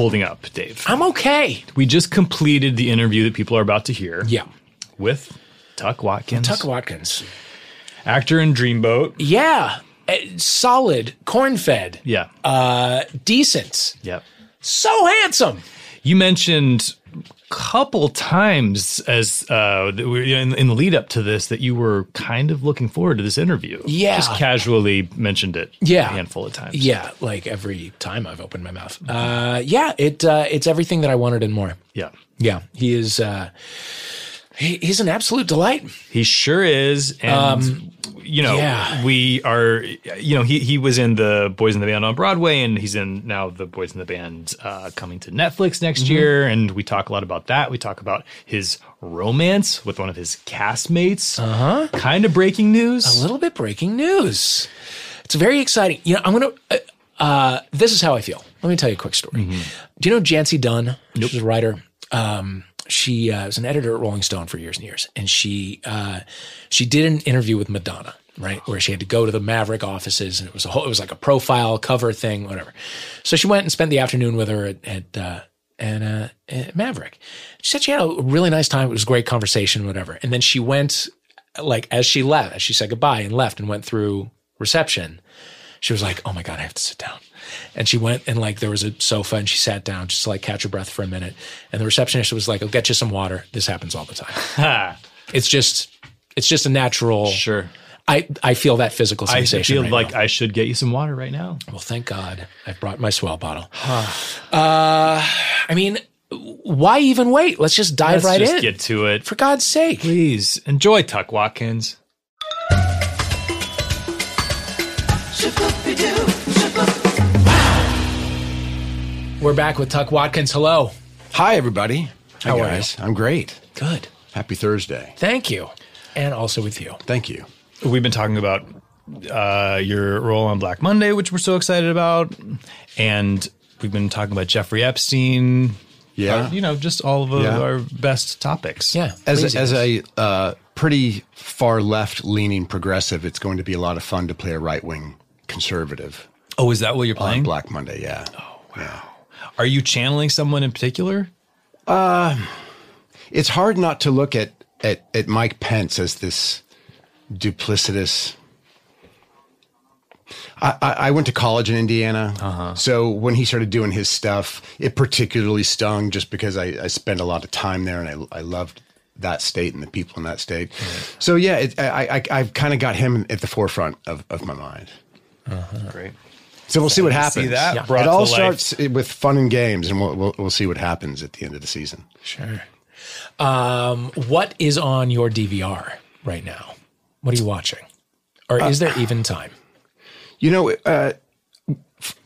holding up, Dave? I'm okay. We just completed the interview that people are about to hear. Yeah. With Tuc Watkins, Tuc Watkins. actor in Dreamboat. Yeah. Uh, solid, corn fed, Yeah. uh, decent, yep. so handsome. You mentioned couple times as uh, in, in the lead up to this that you were kind of looking forward to this interview. Yeah. Just casually mentioned it. Yeah. A handful of times. Yeah, like every time I've opened my mouth. Uh, yeah, it uh, it's everything that I wanted and more. Yeah. Yeah, he is. Uh, he, he's an absolute delight. He sure is. And, you know, Um, yeah. we are, you know, he, he was in the Boys in the Band on Broadway and he's in now the Boys in the Band uh, coming to Netflix next Mm-hmm. year. And we talk a lot about that. We talk about his romance with one of his castmates. Uh huh. Kind of breaking news. A little bit breaking news. It's very exciting. You know, I'm gonna. Uh, uh, this is how I feel. Let me tell you a quick story. Do you know Jancee Dunn? Nope. She's a writer. Um, she uh, was an editor at Rolling Stone for years and years, and she uh, she did an interview with Madonna, right, where she had to go to the Maverick offices, and it was a whole, it was like a profile cover thing, whatever. So she went and spent the afternoon with her at, at uh, uh, at Maverick. She said she had a really nice time. It was a great conversation, whatever. And then she went, like, as she left, as she said goodbye and left and went through reception, she was like, "Oh my god, I have to sit down." And she went and like there was a sofa and she sat down just to like catch her breath for a minute. And the receptionist was like, "I'll get you some water. This happens all the time. It's just, it's just a natural. Sure. I I feel that physical sensation. I feel right like now. I should get you some water right now. Well, thank God I brought my swell bottle. uh, I mean, why even wait? Let's just dive Let's right just in. get to it. For God's sake. Please enjoy Tuc Watkins. We're back with Tuc Watkins. Hello. Hi, everybody. How Hi, are guys. I'm great. Good. Happy Thursday. Thank you. And also with you. Thank you. We've been talking about uh, your role on Black Monday, which we're so excited about, and we've been talking about Jeffrey Epstein. Yeah. Uh, you know, just all of uh, Yeah. our best topics. Yeah. As a, as a uh, pretty far left leaning progressive, it's going to be a lot of fun to play a right wing conservative Oh, is that what you're playing? Black Monday. Yeah. Oh, wow. Are you channeling someone in particular? Um, it's hard not to look at, at, at Mike Pence as this duplicitous. I, I I went to college in Indiana. Uh-huh. So when he started doing his stuff, it particularly stung just because I, I spent a lot of time there and I, I loved that state and the people in that state. So yeah, it, I, I, I've kind of got him at the forefront of, of my mind. Great. So we'll see what to see happens. that Yeah. It all to life. starts with fun and games, and we'll, we'll we'll see what happens at the end of the season. Sure. Um, what is on your DVR right now? What are you watching? Or is there even time? You know, uh,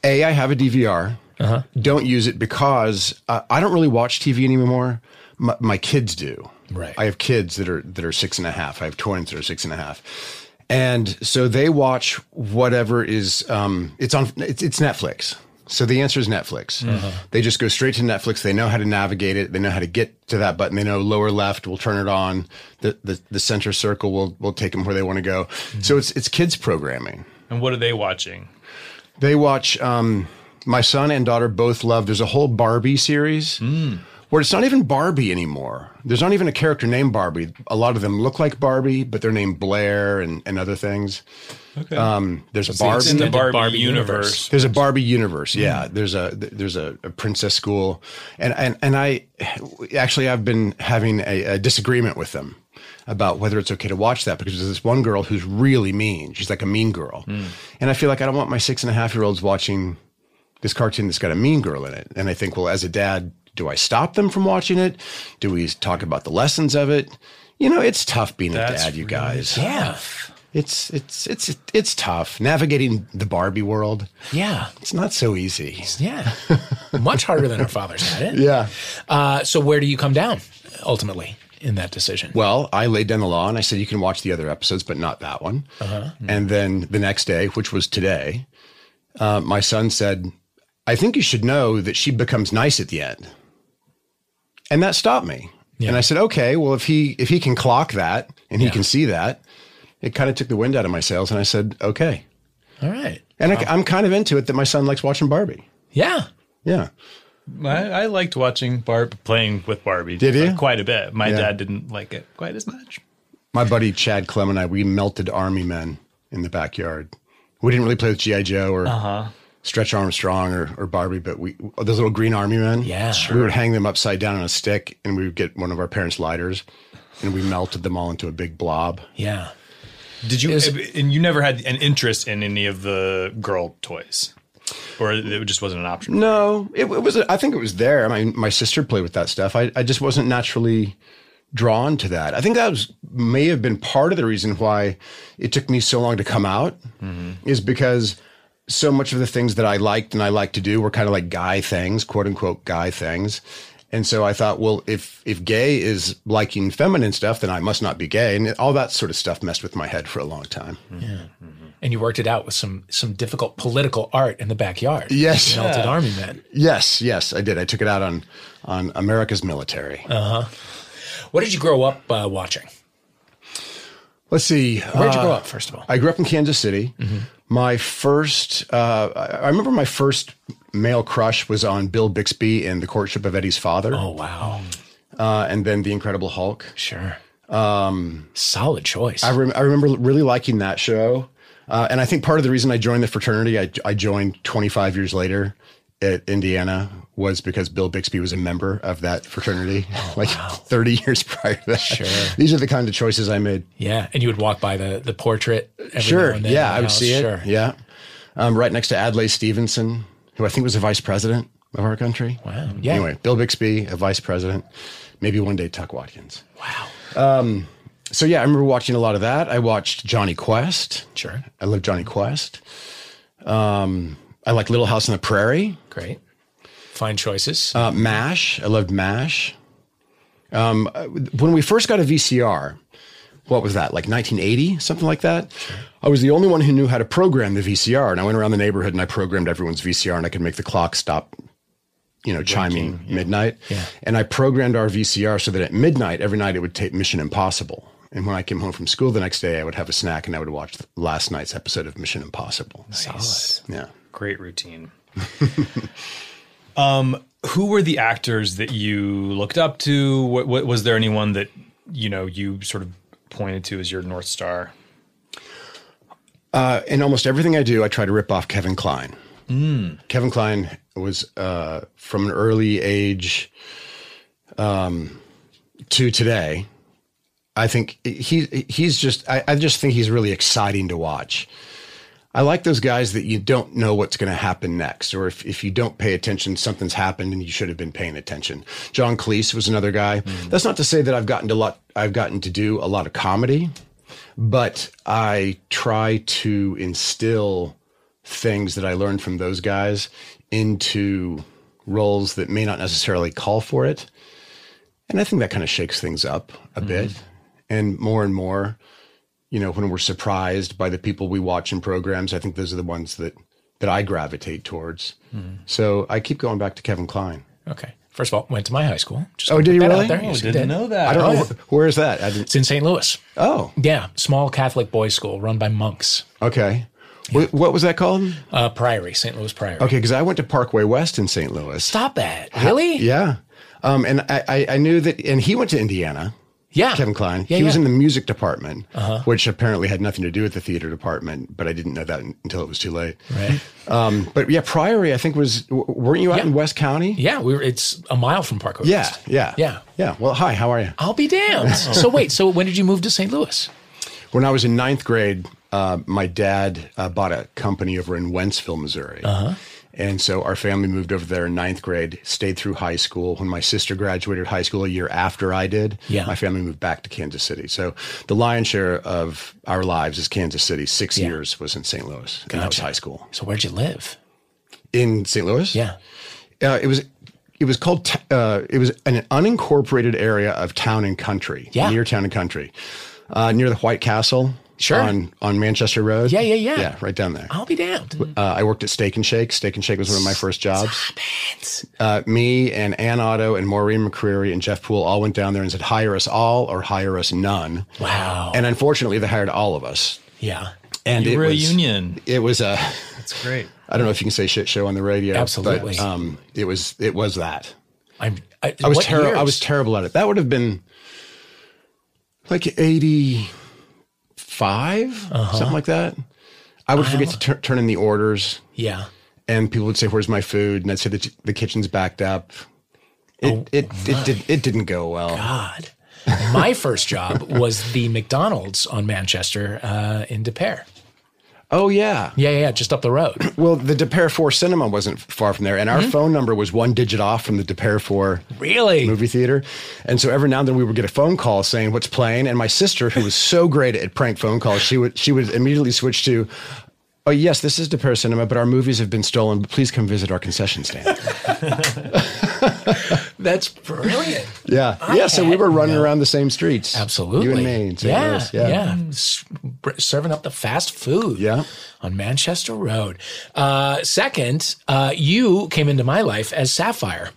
a I have a DVR. Uh-huh. Don't use it because uh, I don't really watch TV anymore. My, my kids do. Right. I have kids that are that are six and a half. I have twins that are six and a half, and so they watch whatever is. Um, it's on. It's, it's Netflix. So the answer is Netflix. Uh-huh. They just go straight to Netflix. They know how to navigate it. They know how to get to that button. They know lower left. We'll turn it on. The the, the center circle will will take them where they want to go. Mm-hmm. So it's it's kids programming. And what are they watching? They watch. Um, my son and daughter both love. There's a whole Barbie series where it's not even Barbie anymore. There's not even a character named Barbie. A lot of them look like Barbie, but they're named Blair and, and other things. Okay. Um, there's a it's Barbie. in the Barbie Barbie, universe. universe. There's a Barbie universe. Yeah, there's a there's a, a princess school, and and and I actually I've been having a, a disagreement with them about whether it's okay to watch that because there's this one girl who's really mean. She's like a mean girl, and I feel like I don't want my six and a half year olds watching this cartoon that's got a mean girl in it. And I think, well, as a dad, do I stop them from watching it? Do we talk about the lessons of it? You know, it's tough being That's a dad, you really guys. Yeah. It's it's it's it's tough navigating the Barbie world. Yeah. It's not so easy. Yeah. Much harder than our fathers had it. Yeah. Uh, so where do you come down ultimately in that decision? Well, I laid down the law and I said you can watch the other episodes, but not that one. And then the next day, which was today, uh, my son said, "I think you should know that she becomes nice at the end," and that stopped me. And I said, "Okay, well, if he if he can clock that and he Yeah. can see that, it kind of took the wind out of my sails." And I said, "Okay." All right. And I, I'm kind of into it that my son likes watching Barbie. Yeah. Yeah. I, I liked watching Barb playing with Barbie. Did you? Quite a bit. My Yeah. dad didn't like it quite as much. My buddy Chad Clem and I, we melted army men in the backyard. We didn't really play with G.I. Joe or Uh-huh. Stretch Armstrong or, or Barbie, but we those little green army men. Yeah. We would hang them upside down on a stick and we would get one of our parents' lighters and we melted them all into a big blob. Yeah. Did you? Is- and you never had an interest in any of the girl toys, or it just wasn't an option. No, it, it was. I think it was there. I mean, my sister played with that stuff. I, I just wasn't naturally drawn to that. I think that was may have been part of the reason why it took me so long to come out, mm-hmm. is because so much of the things that I liked and I like to do were kind of like guy things, quote unquote guy things. And so I thought, well, if if gay is liking feminine stuff, then I must not be gay, and all that sort of stuff messed with my head for a long time. Yeah. And you worked it out with some some difficult political art in the backyard. Yes. Melted army men. Yes, yes, I did. I took it out on on America's military. Uh huh. What did you grow up uh, watching? Let's see. Where'd you uh, grow up, first of all? I grew up in Kansas City. My first, uh, I I remember my first male crush was on Bill Bixby in The Courtship of Eddie's Father, oh, wow. uh, and then The Incredible Hulk. Sure. Um, Solid choice. I, rem- I remember really liking that show. Uh, and I think part of the reason I joined the fraternity, I, I joined 25 years later at Indiana, was because Bill Bixby was a member of that fraternity, like 30 years prior to that. Sure. These are the kind of choices I made. yeah. And you would walk by the, the portrait every Sure. now and then Yeah, I would house. see it. Sure. Yeah. Um, right next to Adlai Stevenson, who I think was a vice president of our country. Wow. Yeah. Anyway, Bill Bixby, a vice president. Maybe one day Tuc Watkins. Wow. So yeah, I remember watching a lot of that. I watched Jonny Quest. Sure. I love Jonny Quest. Um, I like Little House on the Prairie. Great. Fine choices. Uh, MASH. I loved MASH. Um, uh, when we first got a VCR, what was that, like 1980, something like that? I was the only one who knew how to program the VCR. And I went around the neighborhood and I programmed everyone's VCR and I could make the clock stop, you know, chiming midnight. Yeah. And I programmed our VCR so that at midnight, every night, it would tape Mission Impossible. And when I came home from school the next day, I would have a snack and I would watch last night's episode of Mission Impossible. Nice. Yeah. Great routine. um, who were the actors that you looked up to? What, what was there anyone that you know you sort of pointed to as your north star? Uh, in almost everything I do, I try to rip off Kevin Kline. Kevin Kline was uh, from an early age um, to today. I think he he's just I, I just think he's really exciting to watch. I like those guys that you don't know what's going to happen next, or if, if you don't pay attention, something's happened and you should have been paying attention. John Cleese was another guy. Mm. That's not to say that I've gotten to lot I've gotten to do a lot of comedy, but I try to instill things that I learned from those guys into roles that may not necessarily call for it. And I think that kind of shakes things up a mm-hmm. bit. And more and more, you know, when we're surprised by the people we watch in programs, I think those are the ones that that I gravitate towards. So I keep going back to Kevin Kline. okay. First of all, went to my high school. Just Oh, did you that out really? there. Oh, Yes, didn't did. know that. I don't Oh, know yeah. where is that. I didn't. It's in St. Louis. Oh, Yeah. Small Catholic boys' school run by monks. okay. Wh- What was that called? Uh, Priory, St. Louis Priory. Okay, because I went to Parkway West in St. Louis. Stop that. Really? Yeah. Um, and I, I, I knew that, and he went to Indiana. Yeah. Kevin Kline. Yeah, he was in the music department, which apparently had nothing to do with the theater department, but I didn't know that until it was too late. Right. Um, but yeah, Priory, I think was, w- weren't you out Yeah. in West County? Yeah, we were. It's a mile from Parkway. Yeah, West. yeah, Yeah. yeah. Well, hi, how are you? I'll be damned. so wait. So when did you move to St. Louis? When I was in ninth grade, uh, my dad uh, bought a company over in Wentzville, Missouri. Uh-huh. And so our family moved over there in ninth grade, stayed through high school. When my sister graduated high school a year after I did, Yeah. my family moved back to Kansas City. So the lion's share of our lives is Kansas City. Six Yeah. years was in St. Louis, and that was high school. So where'd you live? In St. Louis? Yeah. Uh, it was it was called t- uh, it was an unincorporated area of town and country Yeah. near town and country uh, near the white castle Sure. on on manchester road Yeah, yeah, yeah. yeah right down there I'll be damned. uh, i worked at steak and shake steak and shake was one of my first jobs Stop it. uh, me and ann otto and maureen mccreary and jeff poole all went down there and said hire us all or hire us none Wow. and unfortunately they hired all of us yeah. and You it were a was, union. it was a That's great. I don't know if you can say shit show on the radio. Absolutely. But, um, it was it was that. I'm. I, I was terrible. I was terrible at it. That would have been like eighty Uh-huh. something like that. I would forget to tur- turn in the orders, Yeah. and people would say, "Where's my food?" And I'd say the, the kitchen's backed up. It Oh, it it, did, it didn't go well. God. My first job was the McDonald's on Manchester uh, in Des Peres. Oh yeah. Yeah, yeah, just up the road. Well, the Des Peres Four Cinema wasn't far from there, and Mm-hmm. our phone number was one digit off from the Des Peres Four Really? movie theater. And so every now and then we would get a phone call saying what's playing. And my sister, who was so great at prank phone calls, she would she would immediately switch to, "Oh yes, this is Des Peres Cinema, but our movies have been stolen. But please come visit our concession stand." That's brilliant. yeah, I yeah. So we were running no- around the same streets. Absolutely. you and me. Yeah, Louis. yeah. S- br- Serving up the fast food. Yeah. On Manchester Road. Uh, second, uh, you came into my life as Sapphire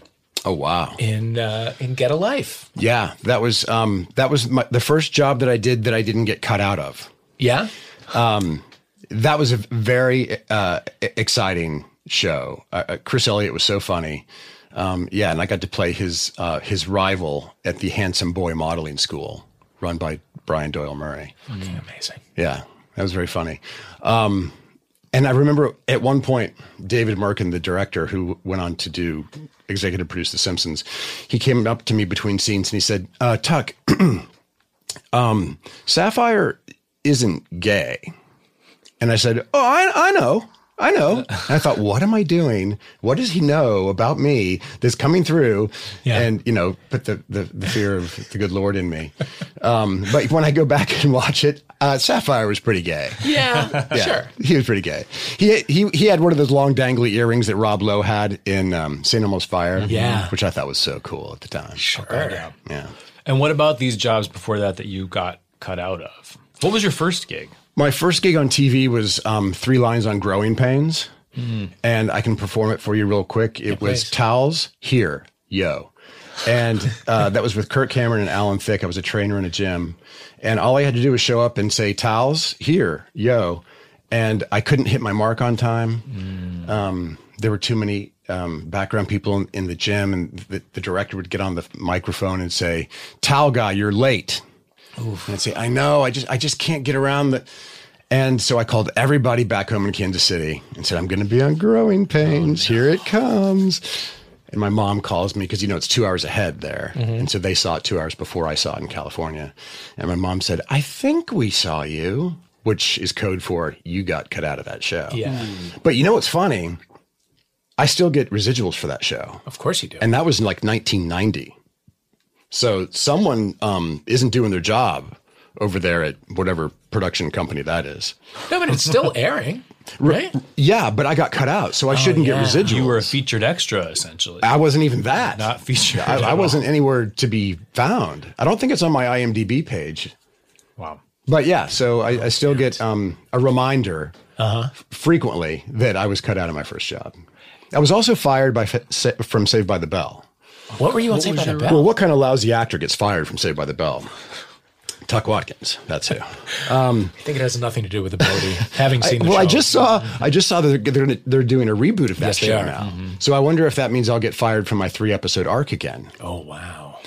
Oh wow. in uh, in Get a Life. Yeah, that was um that was my, the first job that I did that I didn't get cut out of. Yeah. that was a very uh, exciting show. Uh, uh, Chris Elliott was so funny. Um, yeah, and I got to play his uh, his rival at the Handsome Boy Modeling School, run by Brian Doyle Murray. Fucking amazing. Yeah, that was very funny. Um, and I remember at one point, David Mirkin, the director who went on to do executive produce The Simpsons, he came up to me between scenes and he said, uh, "Tuc, um, Sapphire isn't gay." And I said, "Oh, I, I know." I know. And I thought, what am I doing? What does he know about me that's coming through? Yeah. And, you know, put the, the, the fear of the good Lord in me. Um, but when I go back and watch it, uh, Sapphire was pretty gay. Yeah, Yeah, sure. He was pretty gay. He he he had one of those long dangly earrings that Rob Lowe had in um, St. Elmo's Fire. Yeah. which I thought was so cool at the time. Sure. Yeah. And what about these jobs before that that you got cut out of? What was your first gig? My first gig on TV was um, three lines on growing pains, and I can perform it for you real quick. It was please. towels here, yo, and uh, that was with Kirk Cameron and Alan Thicke. I was a trainer in a gym, and all I had to do was show up and say towels here, yo, and I couldn't hit my mark on time. Um, there were too many um, background people in, in the gym, and the, the director would get on the microphone and say, "Towel guy, you're late." And I'd say, I know, I just I just can't get around the and so I called everybody back home in Kansas City and said, I'm gonna be on growing pains. Oh, Here it comes. And my mom calls me because you know it's two hours ahead there. Mm-hmm. And so they saw it two hours before I saw it in California. And my mom said, I think we saw you, which is code for you got cut out of that show. Yeah. Hmm. But you know what's funny? I still get residuals for that show. Of course you do. And that was in like 1990. So someone um, isn't doing their job over there at whatever production company that is. no, but it's still airing, right? Yeah, but I got cut out, so I shouldn't yeah. get residuals. You were a featured extra, essentially. I wasn't even that. Not featured. I, I wasn't anywhere to be found. I don't think it's on my IMDb page. Wow. But yeah, so I, I still get um, a reminder uh-huh. frequently that I was cut out of my first job. I was also fired by from Saved by the Bell. What were you on Saved by the Bell? Well, what kind of lousy actor gets fired from Saved by the Bell? Tuc Watkins. That's who. Um, I think it has nothing to do with ability. Having seen the well, show. I just saw. I just saw that they're, they're they're doing a reboot of that Yes, show now. Mm-hmm. So I wonder if that means I'll get fired from my three episode arc again. Oh wow.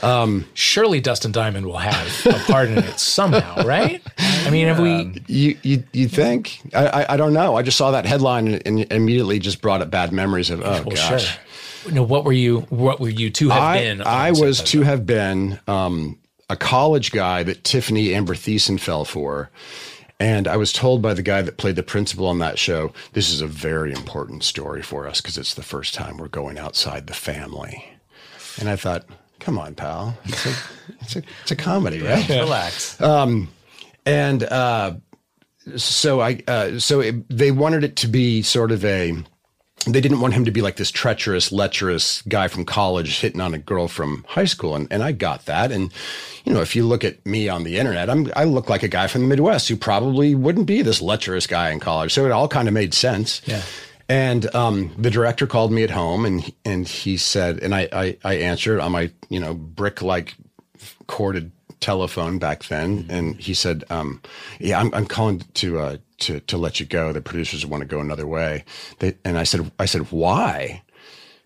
Um, Surely Dustin Diamond will have a part in it somehow, right? I mean, have we? Um, you you you think? I, I I don't know. I just saw that headline and, and immediately just brought up bad memories of oh Well, gosh. sure. No, what were you? What were you to have I, been? I was to have been um, a college guy that Tiffany Amber Thiessen fell for. And I was told by the guy that played the principal on that show, this is a very important story for us because it's the first time we're going outside the family. And I thought, come on, pal. It's a, it's a, it's a comedy, right? Relax. and uh, so I uh, so it, they wanted it to be sort of a they didn't want him to be like this treacherous, lecherous guy from college hitting on a girl from high school, and, and I got that. And you know, if you look at me on the internet, I'm I look like a guy from the Midwest who probably wouldn't be this lecherous guy in college. So it all kind of made sense. Yeah. And um, the director called me at home, and he- and he said, and I I, I answered on my you know brick like corded telephone back then, and he said, um, "Yeah, I'm, I'm calling to uh, to to let you go. The producers want to go another way." They, and I said, "I said why?"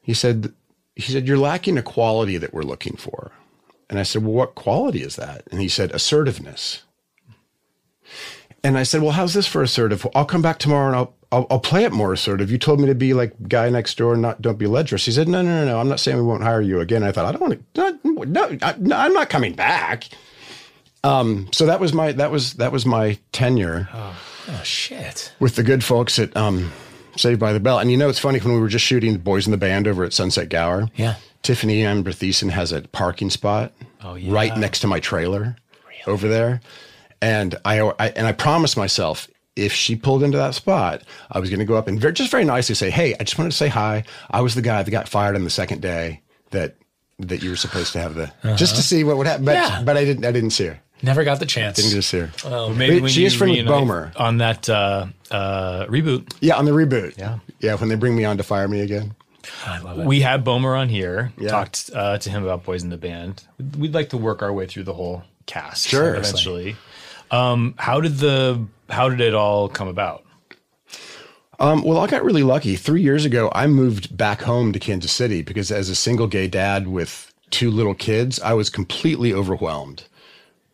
He said, "He said you're lacking a quality that we're looking for." And I said, "Well, what quality is that?" And he said, "Assertiveness." And I said, "Well, how's this for assertive? I'll come back tomorrow and I'll." I'll, I'll, play it more assertive. You told me to be like guy next door and not don't be ledgerous. He said, no, no, no, no. I'm not saying we won't hire you again. I thought I don't want to. No, no, I, no I'm not coming back. Um, so that was my that was that was my tenure. Oh, oh shit! With the good folks at um, Saved by the Bell, and you know it's funny when we were just shooting Boys in the Band over at Sunset Gower. Yeah, Tiffany Amber Thiessen has a parking spot oh, yeah. right next to my trailer really? over there, and I, I and I promised myself if she pulled into that spot, I was going to go up and very, just very nicely say, "Hey, I just wanted to say hi. I was the guy that got fired on the second day that that you were supposed to have the uh-huh. just to see what would happen." But yeah. but I didn't I didn't see her. Never got the chance. Didn't get to see her. Well, maybe but she is from Bomer on that uh, uh, reboot. Yeah, on the reboot. Yeah, yeah. When they bring me on to fire me again. I love it. We had Bomer on here. Yeah. Talked uh, to him about Boys in the Band. We'd like to work our way through the whole cast. Sure. Eventually. Um, how did the how did it all come about? Um, well, I got really lucky. Three years ago, I moved back home to Kansas City because as a single gay dad with two little kids, I was completely overwhelmed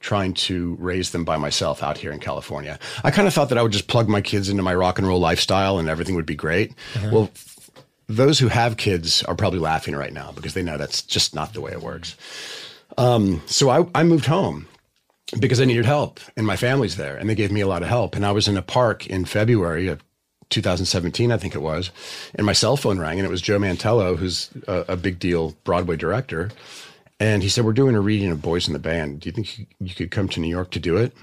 trying to raise them by myself out here in California. I kind of thought that I would just plug my kids into my rock and roll lifestyle and everything would be great. Uh-huh. Well, f- those who have kids are probably laughing right now because they know that's just not the way it works. Um, so I, I moved home because I needed help and my family's there and they gave me a lot of help. And I was in a park in February of 2017, I think it was, and my cell phone rang and it was Joe Mantello, who's a, a big deal Broadway director. And he said, We're doing a reading of Boys in the Band. Do you think you could come to New York to do it?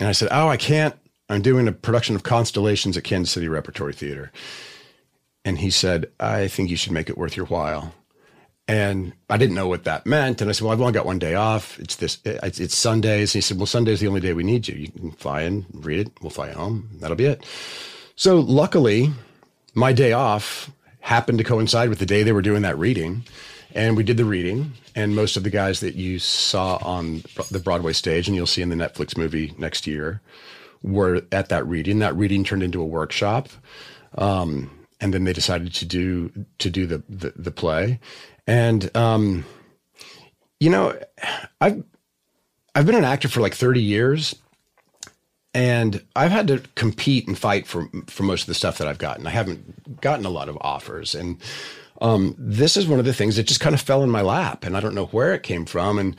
And I said, Oh, I can't. I'm doing a production of Constellations at Kansas City Repertory Theater. And he said, I think you should make it worth your while. And I didn't know what that meant. And I said, well, I've only got one day off. It's this, it's, it's Sundays. And he said, well, Sunday's is the only day we need you. You can fly in, read it. We'll fly home. That'll be it. So luckily, my day off happened to coincide with the day they were doing that reading. And we did the reading. And most of the guys that you saw on the Broadway stage and you'll see in the Netflix movie next year were at that reading. That reading turned into a workshop. Um, and then they decided to do to do the, the, the play and um, you know, I've I've been an actor for like 30 years and I've had to compete and fight for for most of the stuff that I've gotten. I haven't gotten a lot of offers and um, this is one of the things that just kind of fell in my lap and I don't know where it came from and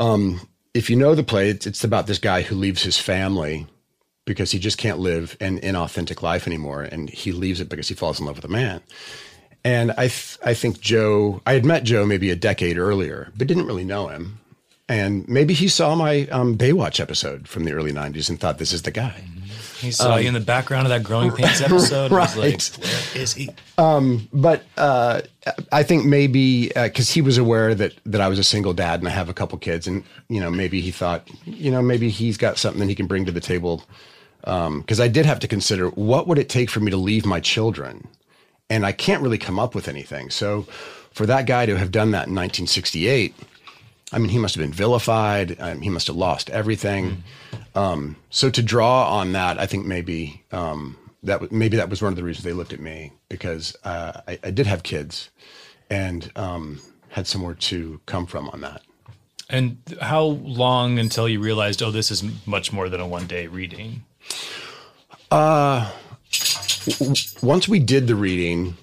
um, if you know the play it's, it's, about this guy who leaves his family because he just can't live an inauthentic life anymore and he leaves it because he falls in love with a man and I, th- I think Joe, I had met Joe maybe a decade earlier, but didn't really know him. And maybe he saw my um, Baywatch episode from the early 90s and thought, this is the guy. He saw um, you in the background of that Growing Pains episode. right. And was like, where is he? Um, but uh, I think maybe because uh, he was aware that that I was a single dad and I have a couple kids, and you know maybe he thought, you know, maybe he's got something that he can bring to the table. Because um, I did have to consider what would it take for me to leave my children and I can't really come up with anything. So for that guy to have done that in 1968, I mean, he must have been vilified. Um, he must have lost everything. Um, so to draw on that, I think maybe um, that maybe that was one of the reasons they looked at me because uh, I, I, did have kids and um, had somewhere to come from on that. And how long until you realized, oh, this is much more than a one day reading? Uh, once we did the reading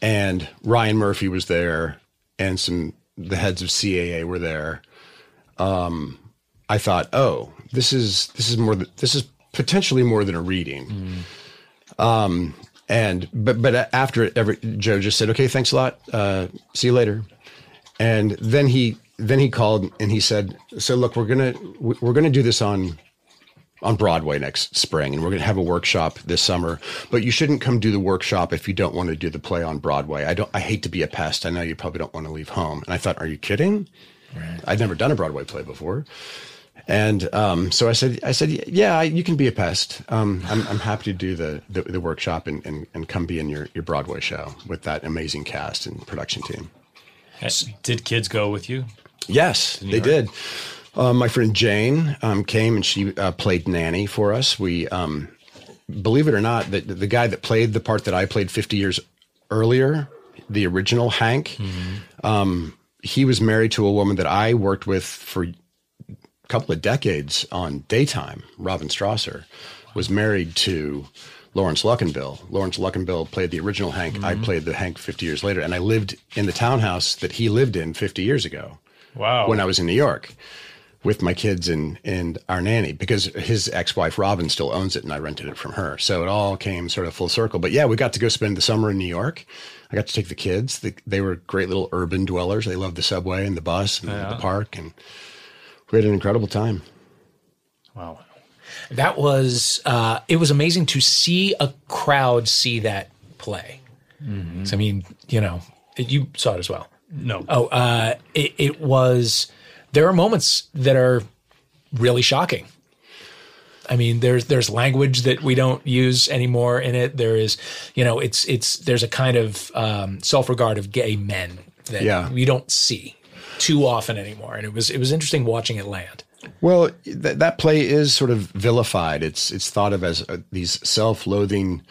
and Ryan Murphy was there and some the heads of CAA were there, um, I thought, oh, this is this is more this is potentially more than a reading. Mm. Um, and but but after it, every Joe just said, okay, thanks a lot. Uh, see you later. And then he then he called and he said, so look, we're gonna we're gonna do this on on Broadway next spring, and we're going to have a workshop this summer. But you shouldn't come do the workshop if you don't want to do the play on Broadway. I don't. I hate to be a pest. I know you probably don't want to leave home. And I thought, are you kidding? Right. I'd never done a Broadway play before. And um, so I said, I said, yeah, you can be a pest. Um, I'm, I'm, happy to do the, the, the workshop and, and, and, come be in your, your Broadway show with that amazing cast and production team. Did kids go with you? Yes, they did. Uh, my friend Jane um, came and she uh, played nanny for us. We, um, believe it or not, the, the guy that played the part that I played 50 years earlier, the original Hank, um, he was married to a woman that I worked with for a couple of decades on daytime. Robin Strasser was married to Laurence Luckinbill. Laurence Luckinbill played the original Hank. I played the Hank 50 years later, and I lived in the townhouse that he lived in 50 years ago Wow. when I was in New York with my kids and and our nanny because his ex-wife Robin still owns it and I rented it from her. So it all came sort of full circle. But yeah, we got to go spend the summer in New York. I got to take the kids. The, they were great little urban dwellers. They loved the subway and the bus and the park and we had an incredible time. wow. That was uh, it was amazing to see a crowd see that play. So, I mean, you know, you saw it as well. No. Oh, uh, it, it was. There are moments that are really shocking. I mean, there's there's language that we don't use anymore in it. There is, you know, it's it's there's a kind of um, self regard of gay men that Yeah. we don't see too often anymore. And it was it was interesting watching it land. Well, th- that play is sort of vilified. It's it's thought of as uh, these self-loathing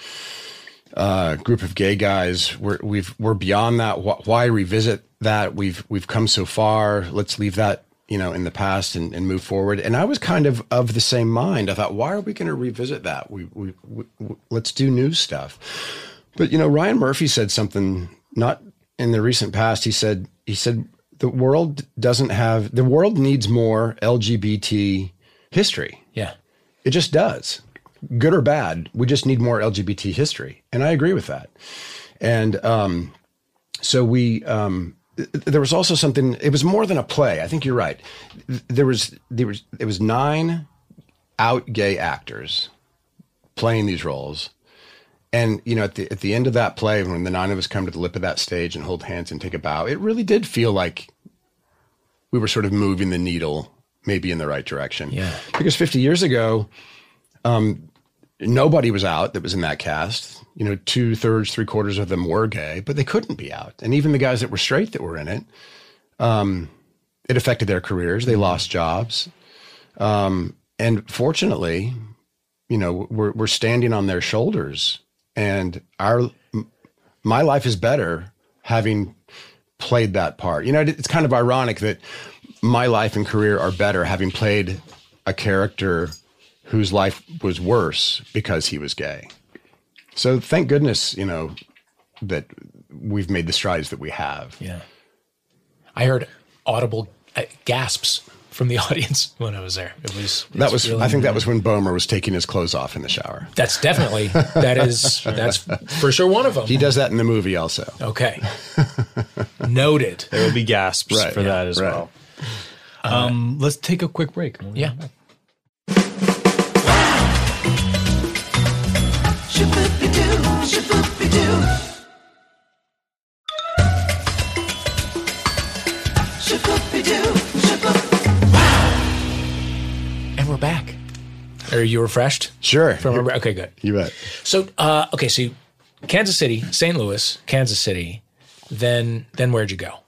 uh, group of gay guys. We're we've we're beyond that. Why revisit that? We've we've come so far. Let's leave that you know in the past and, and move forward. And I was kind of of the same mind. I thought, why are we going to revisit that? We, we, we, we let's do new stuff. But you know, Ryan Murphy said something not in the recent past. He said he said the world doesn't have the world needs more LGBT history. Yeah. It just does. Good or bad, we just need more LGBT history. And I agree with that. And um, so we, um, there was also something, it was more than a play. I think you're right. There was, there was, it was nine out gay actors playing these roles. And, you know, at the, at the end of that play, when the nine of us come to the lip of that stage and hold hands and take a bow, it really did feel like we were sort of moving the needle maybe in the right direction. Yeah. Because 50 years ago, um, nobody was out that was in that cast. You know, two thirds, three quarters of them were gay, but they couldn't be out. And even the guys that were straight that were in it, um, it affected their careers. They lost jobs. Um, and fortunately, you know, we're, we're standing on their shoulders and our, my life is better having played that part. You know, it's kind of ironic that my life and career are better having played a character whose life was worse because he was gay. So thank goodness, you know, that we've made the strides that we have. Yeah. I heard audible uh, gasps from the audience when I was there. It was That was, really- I think that was when Bomer was taking his clothes off in the shower. that's definitely that is that's for sure one of them. He does that in the movie also. Okay. Noted. There will be gasps Right, for yeah, that as right. well. Um, let's take a quick break. Yeah. Shaboopy-doo, And we're back. Are you refreshed? Sure. From our, okay, good. you bet. So, uh, okay, so Kansas City, St. Louis, Kansas City. Then, then where'd you go?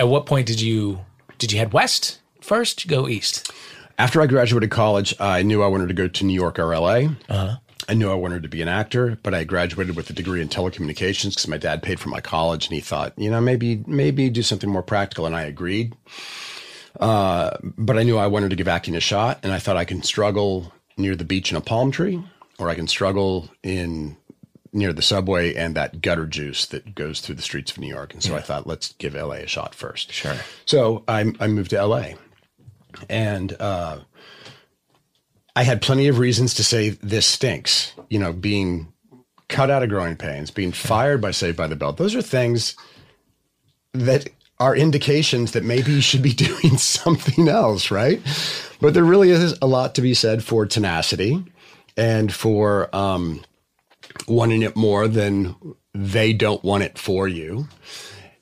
At what point did you did you head west first? Go east? After I graduated college, I knew I wanted to go to New York or LA. I knew I wanted to be an actor, but I graduated with a degree in telecommunications because my dad paid for my college, and he thought, you know, maybe maybe do something more practical, and I agreed. Uh, but I knew I wanted to give acting a shot, and I thought I can struggle near the beach in a palm tree, or I can struggle in near the subway and that gutter juice that goes through the streets of New York. And so I thought, let's give LA a shot first. Sure. So I, I moved to LA, and uh, I had plenty of reasons to say this stinks. You know, being cut out of growing pains, being fired by Saved by the Bell. Those are things that are indications that maybe you should be doing something else, right? But there really is a lot to be said for tenacity and for um, wanting it more than they don't want it for you.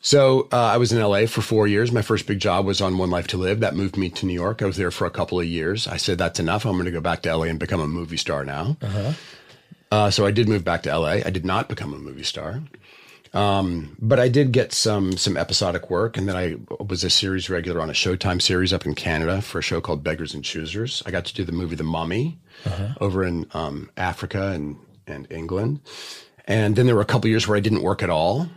So uh, I was in LA for four years. My first big job was on One Life to Live. That moved me to New York. I was there for a couple of years. I said, that's enough. I'm going to go back to LA and become a movie star now. Uh, so I did move back to LA. I did not become a movie star. Um, but I did get some some episodic work, and then I was a series regular on a Showtime series up in Canada for a show called Beggars and Choosers. I got to do the movie The Mummy over in um, Africa and and England, and then there were a couple years where I didn't work at all,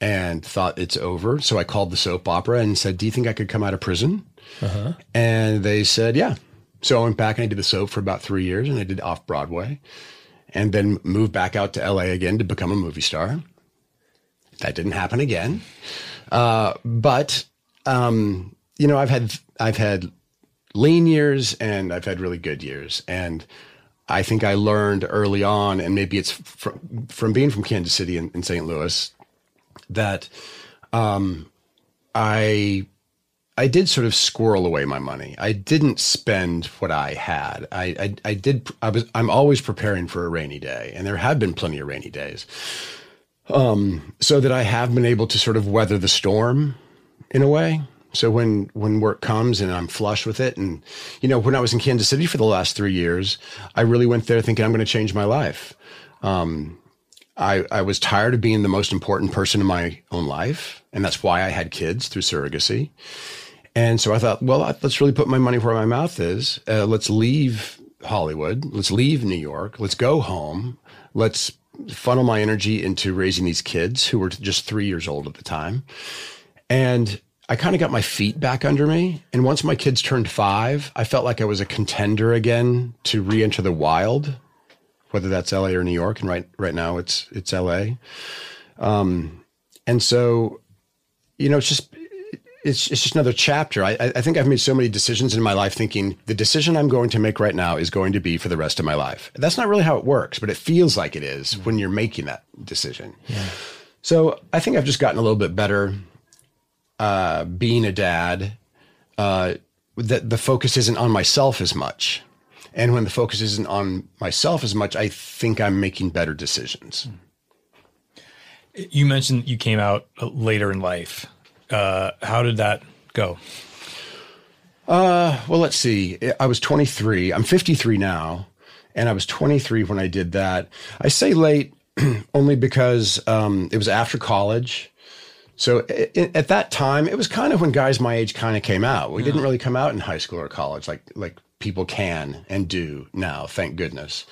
and thought it's over. So I called the soap opera and said, "Do you think I could come out of prison?" And they said, "Yeah." So I went back and I did the soap for about three years, and I did off Broadway, and then moved back out to LA again to become a movie star. That didn't happen again. Uh, but um, you know, I've had I've had lean years and I've had really good years, and I think I learned early on, and maybe it's from from being from Kansas City and, and St. Louis, that um, I I did sort of squirrel away my money. I didn't spend what I had. I, I, I did. I was. I'm always preparing for a rainy day, and there have been plenty of rainy days. Um, so that I have been able to sort of weather the storm, in a way. So when when work comes and I'm flush with it, and you know, when I was in Kansas City for the last three years, I really went there thinking I'm going to change my life. Um, I, I was tired of being the most important person in my own life. And that's why I had kids through surrogacy. And so I thought, well, let's really put my money where my mouth is. Uh, let's leave Hollywood. Let's leave New York. Let's go home. Let's funnel my energy into raising these kids who were just three years old at the time. And I kind of got my feet back under me. And once my kids turned five, I felt like I was a contender again to re enter the wild whether that's LA or New York, and right right now it's it's LA. Um, and so, you know, it's just it's it's just another chapter. I I think I've made so many decisions in my life, thinking the decision I'm going to make right now is going to be for the rest of my life. That's not really how it works, but it feels like it is when you're making that decision. So I think I've just gotten a little bit better uh, being a dad. Uh, that the focus isn't on myself as much. And when the focus isn't on myself as much, I think I'm making better decisions. You mentioned you came out later in life. Uh, how did that go? Uh, Well, let's see. I was 23. I'm 53 now, and I was 23 when I did that. I say late only because um, it was after college. So at that time, it was kind of when guys my age kind of came out. We didn't really come out in high school or college like like people can and do now. Thank goodness.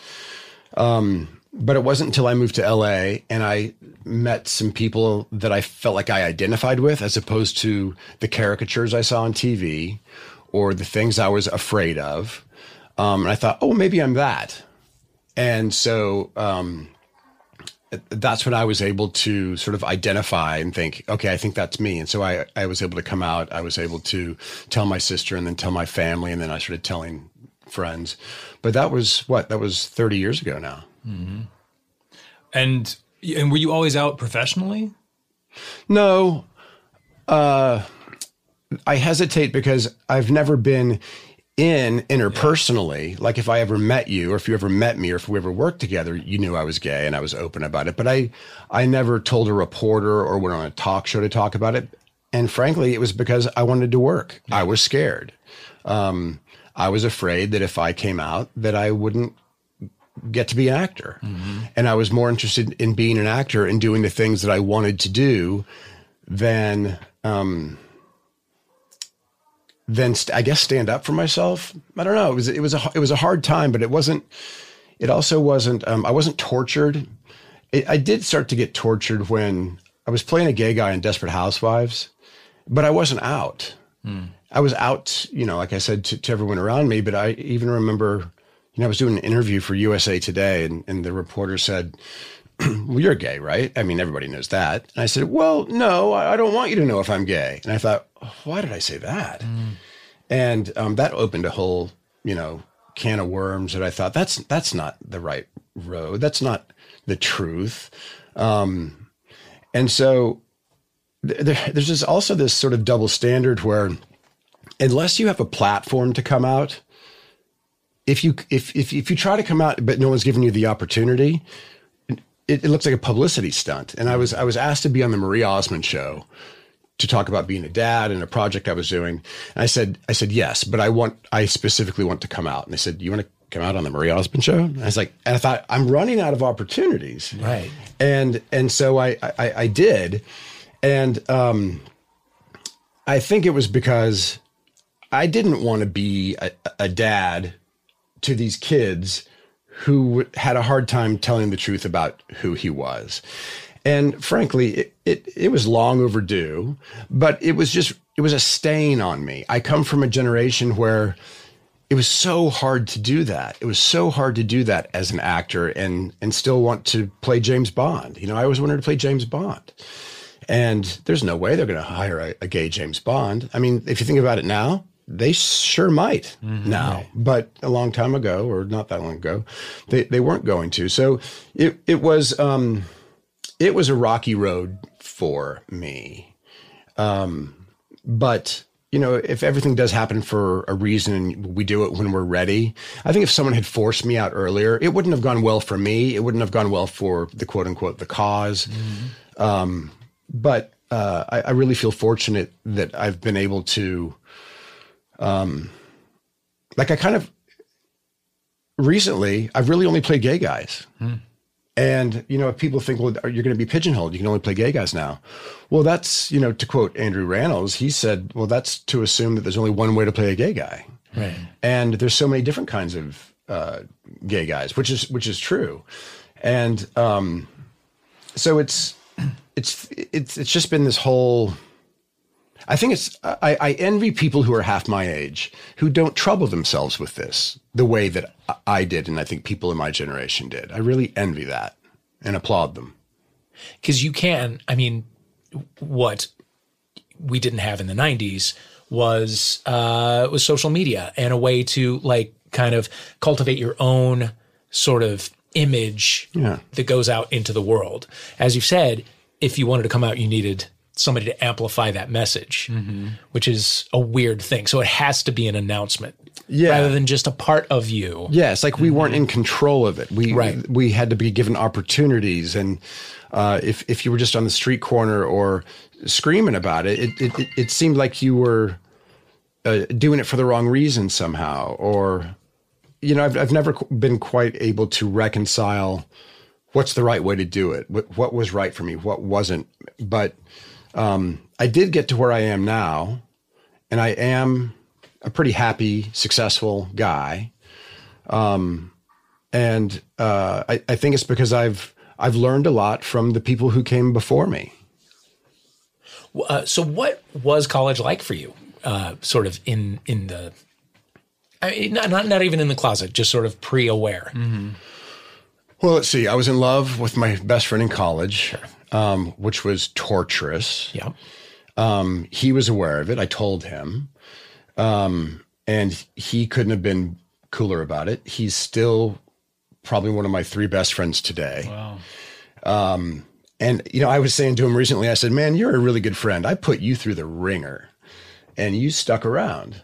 Um, but it wasn't until I moved to LA and I met some people that I felt like I identified with, as opposed to the caricatures I saw on TV or the things I was afraid of. Um, and I thought, oh, maybe I'm that. And so um, that's when I was able to sort of identify and think, okay, I think that's me. And so I, I was able to come out. I was able to tell my sister and then tell my family. And then I started telling friends. But that was what? That was 30 years ago now. And and were you always out professionally? No, uh, I hesitate because I've never been in interpersonally. Like if I ever met you, or if you ever met me, or if we ever worked together, you knew I was gay and I was open about it. But I, I never told a reporter or went on a talk show to talk about it. And frankly, it was because I wanted to work. I was scared. Um, I was afraid that if I came out, that I wouldn't get to be an actor. And I was more interested in being an actor and doing the things that I wanted to do than um, than st- I guess stand up for myself. I don't know. It was it was a it was a hard time, but it wasn't. It also wasn't. Um, I wasn't tortured. It, I did start to get tortured when I was playing a gay guy in Desperate Housewives, but I wasn't out. I was out, you know, like I said to, to everyone around me. But I even remember, you know, I was doing an interview for USA Today, and, and the reporter said, well, you're gay, right? I mean, everybody knows that. And I said, well, no, I I don't want you to know if I'm gay. And I thought, why did I say that? And um, that opened a whole, you know, can of worms that I thought that's that's not the right road. That's not the truth. Um, and so th- there, there's just also this sort of double standard where unless you have a platform to come out, if you if if if you try to come out but no one's giving you the opportunity, it, it looks like a publicity stunt. And I was I was asked to be on the Marie Osmond show to talk about being a dad and a project I was doing. And I said I said yes, but I want I specifically want to come out. And they said you want to come out on the Marie Osmond show? And I was like, and I thought, I'm running out of opportunities. Right. And and so I I, I did. And um I think it was because I didn't want to be a, a dad to these kids who had a hard time telling the truth about who he was. And frankly, it, it, it was long overdue, but it was just, it was a stain on me. I come from a generation where it was so hard to do that. It was so hard to do that as an actor and, and still want to play James Bond. You know, I always wanted to play James Bond. And there's no way they're going to hire a, a gay James Bond. I mean, if you think about it now, they sure might now, but a long time ago, or not that long ago, they, they weren't going to. So it it was um, it was a rocky road for me. Um, but you know, if everything does happen for a reason we do it when we're ready, I think if someone had forced me out earlier, it wouldn't have gone well for me. It wouldn't have gone well for the quote unquote the because Um, but uh, I, I really feel fortunate that I've been able to, um, like I kind of recently, I've really only played gay guys. And, you know, if people think, well, you're going to be pigeonholed, you can only play gay guys now. Well, that's, you know, to quote Andrew Rannells, he said, well, that's to assume that there's only one way to play a gay guy. Right. And there's so many different kinds of uh, gay guys, which is, which is true. And um, so it's, it's, it's, it's just been this whole, I think it's I, I envy people who are half my age who don't trouble themselves with this the way that I- did, and I think people in my generation did. I really envy that and applaud them. because you can i mean what we didn't have in the 90s was uh was social media and a way to like kind of cultivate your own sort of image Yeah. that goes out into the world as you've said if you wanted to come out you needed somebody to amplify that message which is a weird thing. So it has to be an announcement Yeah. rather than just a part of you. Yeah, it's like we weren't in control of it. We Right. we had to be given opportunities, and uh, if if you were just on the street corner or screaming about it, it it, it, it seemed like you were uh, doing it for the wrong reason somehow, or you know, I've I've never been quite able to reconcile what's the right way to do it, what what was right for me, what wasn't, but um, I did get to where I am now, and I am a pretty happy, successful guy and uh, I, I think it's because I've I've learned a lot from the people who came before me. Uh, so what was college like for you? Uh, sort of in in the, I mean, not, not not even in the closet, just sort of pre-aware. Well, let's see. I was in love with my best friend in college, um, which was torturous. Yeah, Um, he was aware of it. I told him, um, and he couldn't have been cooler about it. He's still probably one of my three best friends today. Wow. And you know, I was saying to him recently, I said, "Man, you're a really good friend. I put you through the wringer, and you stuck around."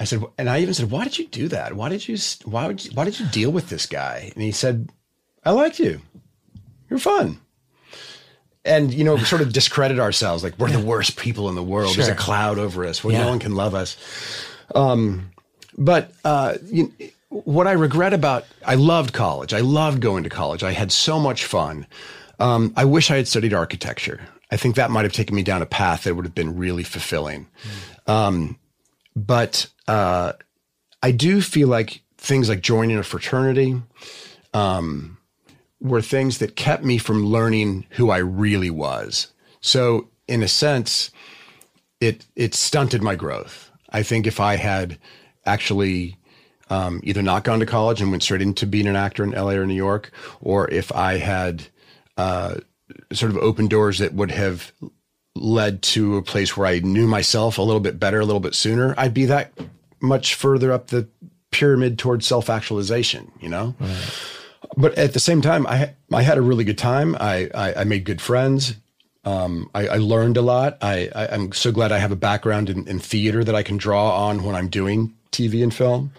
I said, and I even said, "Why did you do that? Why did you? Why would? You, why did you deal with this guy?" And he said, "I liked you. You're fun." And you know, sort of discredit ourselves, like we're the worst people in the world. There's a cloud over us. Well, Yeah. no one can love us. Um, but uh, you, what I regret about I loved college. I loved going to college. I had so much fun. Um, I wish I had studied architecture. I think that might have taken me down a path that would have been really fulfilling. Um, but uh, I do feel like things like joining a fraternity um, were things that kept me from learning who I really was. So, in a sense, it it stunted my growth. I think if I had actually um, either not gone to college and went straight into being an actor in LA or New York, or if I had uh, sort of opened doors that would have led to a place where I knew myself a little bit better, a little bit sooner, I'd be that much further up the pyramid towards self actualization. You know. But at the same time, I I had a really good time. I I, I made good friends. Um, I, I learned a lot. I, I I'm so glad I have a background in, in theater that I can draw on when I'm doing TV and film.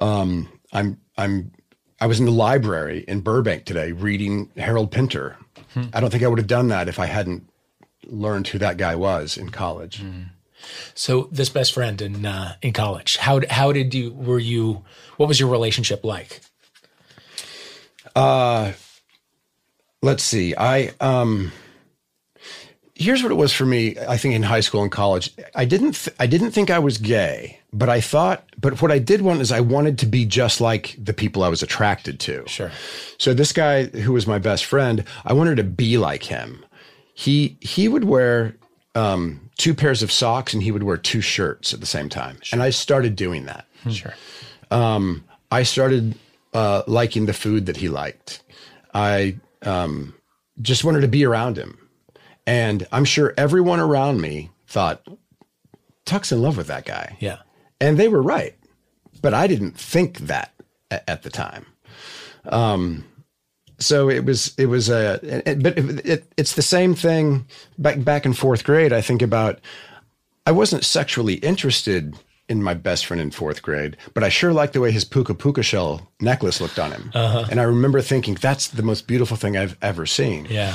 Um, I'm I'm I was in the library in Burbank today reading Harold Pinter. I don't think I would have done that if I hadn't learned who that guy was in college. So this best friend in uh, in college, how how did you were you? What was your relationship like? Let's see. I um here's what it was for me i think in high school and college. I didn't th- i didn't think i was gay but i thought but what i did want is i wanted to be just like the people i was attracted to. Sure. so this guy who was my best friend i wanted to be like him. He he would wear um two pairs of socks and he would wear two shirts at the same time. And i started doing that. Sure. Um, I started uh, liking the food that he liked. I um, just wanted to be around him. And I'm sure everyone around me thought, Tuc's in love with that guy. Yeah. And they were right. But I didn't think that at, at the time. Um, so it was, it was a, it, but it, it, it's the same thing back, back in fourth grade. I think about, I wasn't sexually interested in my best friend in fourth grade, but I sure liked the way his puka puka shell necklace looked on him. Uh-huh. And I remember thinking, that's the most beautiful thing I've ever seen. Yeah.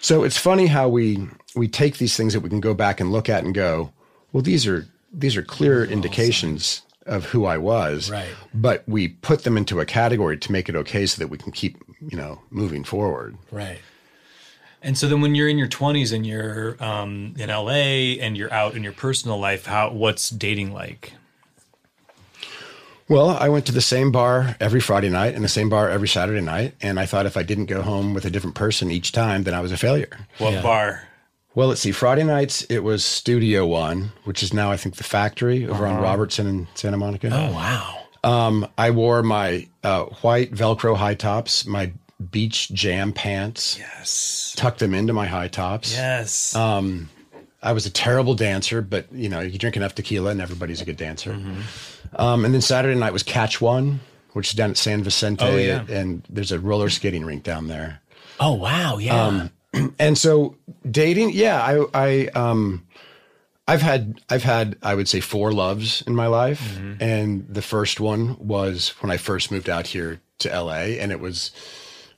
So it's funny how we we take these things that we can go back and look at and go, well, these are these are clear indications of who I was. Right. But we put them into a category to make it okay so that we can keep, you know, moving forward. Right. And so then when you're in your 20s and you're um, in LA and you're out in your personal life, how what's dating like? Well, I went to the same bar every Friday night and the same bar every Saturday night. And I thought if I didn't go home with a different person each time, then I was a failure. What Yeah. bar? Well, let's see. Friday nights, it was Studio One, which is now, I think, the factory over on Robertson in Santa Monica. Oh wow. Um, I wore my uh, white Velcro high tops, my beach jam pants, Yes. tucked them into my high tops. Yes. Um, I was a terrible dancer, but you know, you drink enough tequila and everybody's a good dancer. Um, and then Saturday night was Catch One, which is down at San Vicente, Oh, yeah. and there's a roller skating rink down there. Oh wow. Yeah. Um, And so dating, yeah, I, I, um, I've had, I've had, I would say four loves in my life. And the first one was when I first moved out here to LA and it was,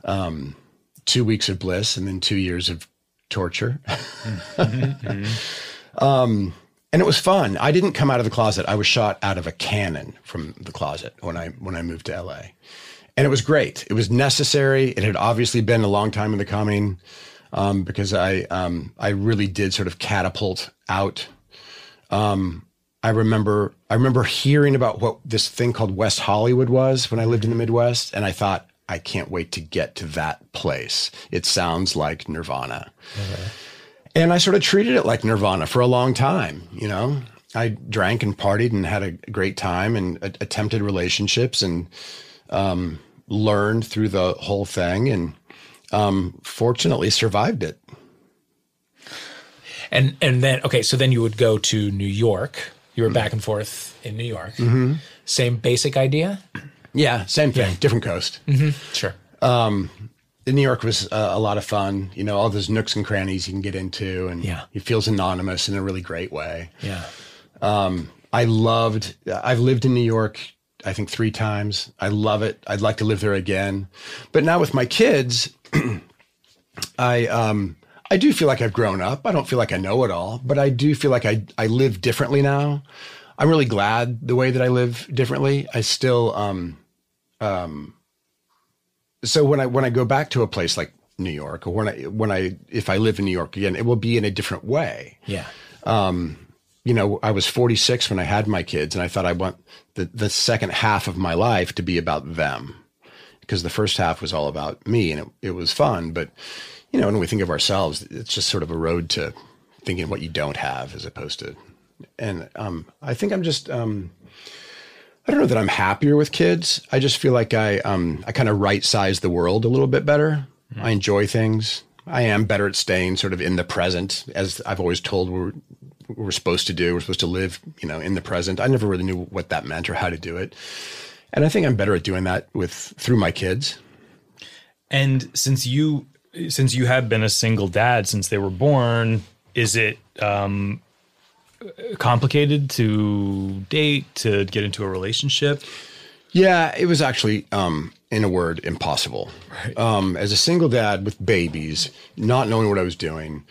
um, two weeks of bliss and then two years of torture. Um, and it was fun. I didn't come out of the closet. I was shot out of a cannon from the closet when I, when I moved to LA and it was great. It was necessary. It had obviously been a long time in the coming um, because I um, I really did sort of catapult out. Um, I remember I remember hearing about what this thing called West Hollywood was when I lived in the Midwest, and I thought I can't wait to get to that place. It sounds like Nirvana. And I sort of treated it like Nirvana for a long time, you know. I drank and partied and had a great time and a- attempted relationships and um, learned through the whole thing and um, fortunately survived it. and and then okay, so then you would go to New York. You were back and forth in New York. Mm-hmm. Same basic idea. Yeah, same thing, different coast. Sure. New York was uh, a lot of fun. You know, all those nooks and crannies you can get into, and Yeah. it feels anonymous in a really great way. Yeah. I loved. I've lived in New York. I think three times. I love it. I'd like to live there again. But now with my kids, I um I do feel like I've grown up. I don't feel like I know it all, but I do feel like I I live differently now. I'm really glad the way that I live differently. I still um um so when I when I go back to a place like New York or when I when I if I live in New York again, it will be in a different way Yeah. you know, I was 46 when I had my kids, and I thought I want the, the second half of my life to be about them because the first half was all about me and it, it was fun. But, you know, when we think of ourselves, it's just sort of a road to thinking what you don't have as opposed to, and um, I think I'm just, um, I don't know that I'm happier with kids. I just feel like I, um, I kind of right size the world a little bit better. I enjoy things. I am better at staying sort of in the present, as I've always told we're we're supposed to do. We're supposed to live, you know, in the present. I never really knew what that meant or how to do it, and I think I'm better at doing that with through my kids. And since you since you have been a single dad since they were born, is it um, complicated to date to get into a relationship? Yeah, it was actually, um, in a word, impossible. Um, as a single dad with babies, not knowing what I was doing,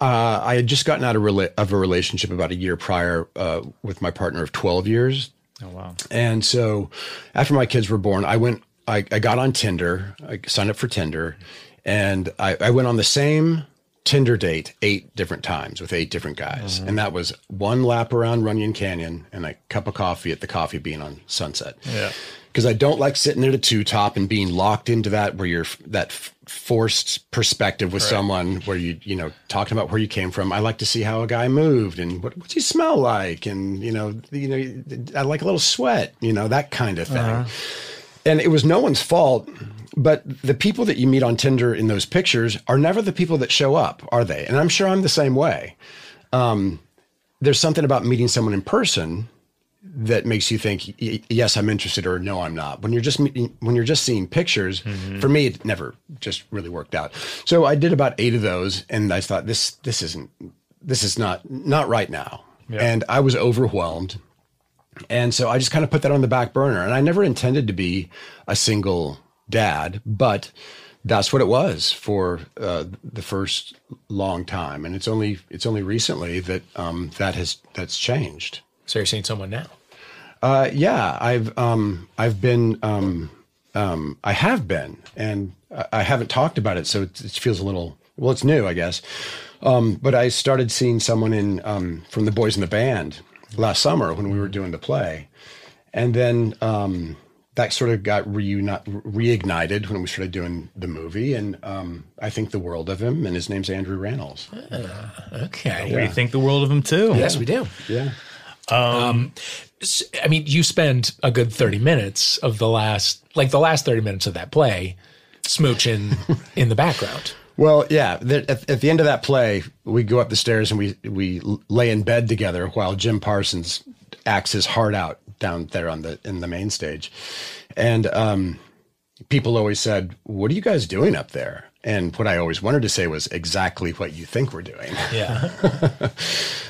Uh, I had just gotten out of, rela- of a relationship about a year prior uh, with my partner of 12 years. Oh wow. And so after my kids were born, I went, I, I got on Tinder, I signed up for Tinder, and I, I went on the same Tinder date eight different times with eight different guys. Mm-hmm. And that was one lap around Runyon Canyon and a cup of coffee at the coffee bean on Sunset. Yeah. Because I don't like sitting at a two top and being locked into that where you're that forced perspective with someone where you, you know, talking about where you came from. I like to see how a guy moved and what, what's he smell like? And, you know, you know, I like a little sweat, you know, that kind of thing uh-huh. and it was no one's fault but the people that you meet on tinder in those pictures are never the people that show up are they? And i'm sure i'm the same way. Um, there's something about meeting someone in person that makes you think yes i'm interested or no i'm not. When you're just meeting, when you're just seeing pictures for me it never just really worked out. So i did about eight of those and i thought this this isn't this is not not right now. And i was overwhelmed. And so I just kind of put that on the back burner. And I never intended to be a single dad, but that's what it was for uh, the first long time. And it's only it's only recently that um, that has that's changed. So you're seeing someone now. Uh, yeah, I've um, I've been um, um, I have been, and I- haven't talked about it, so it, it feels a little well. It's new, I guess. Um, but I started seeing someone in um, from the boys in the band last summer when we were doing the play, and then um, that sort of got reuni- reignited when we started doing the movie, and um, I think the world of him, and his name's Andrew Rannells. Okay. We think the world of him too. Yes, we do. Yeah. I mean, you spend a good 30 minutes of the last, like the last 30 minutes of that play, smooching in the background. Well, yeah. The, at, at the end of that play, we go up the stairs and we we lay in bed together while Jim Parsons acts his heart out down there on the in the main stage, and um, people always said, "What are you guys doing up there?" And what I always wanted to say was exactly what you think we're doing. Yeah.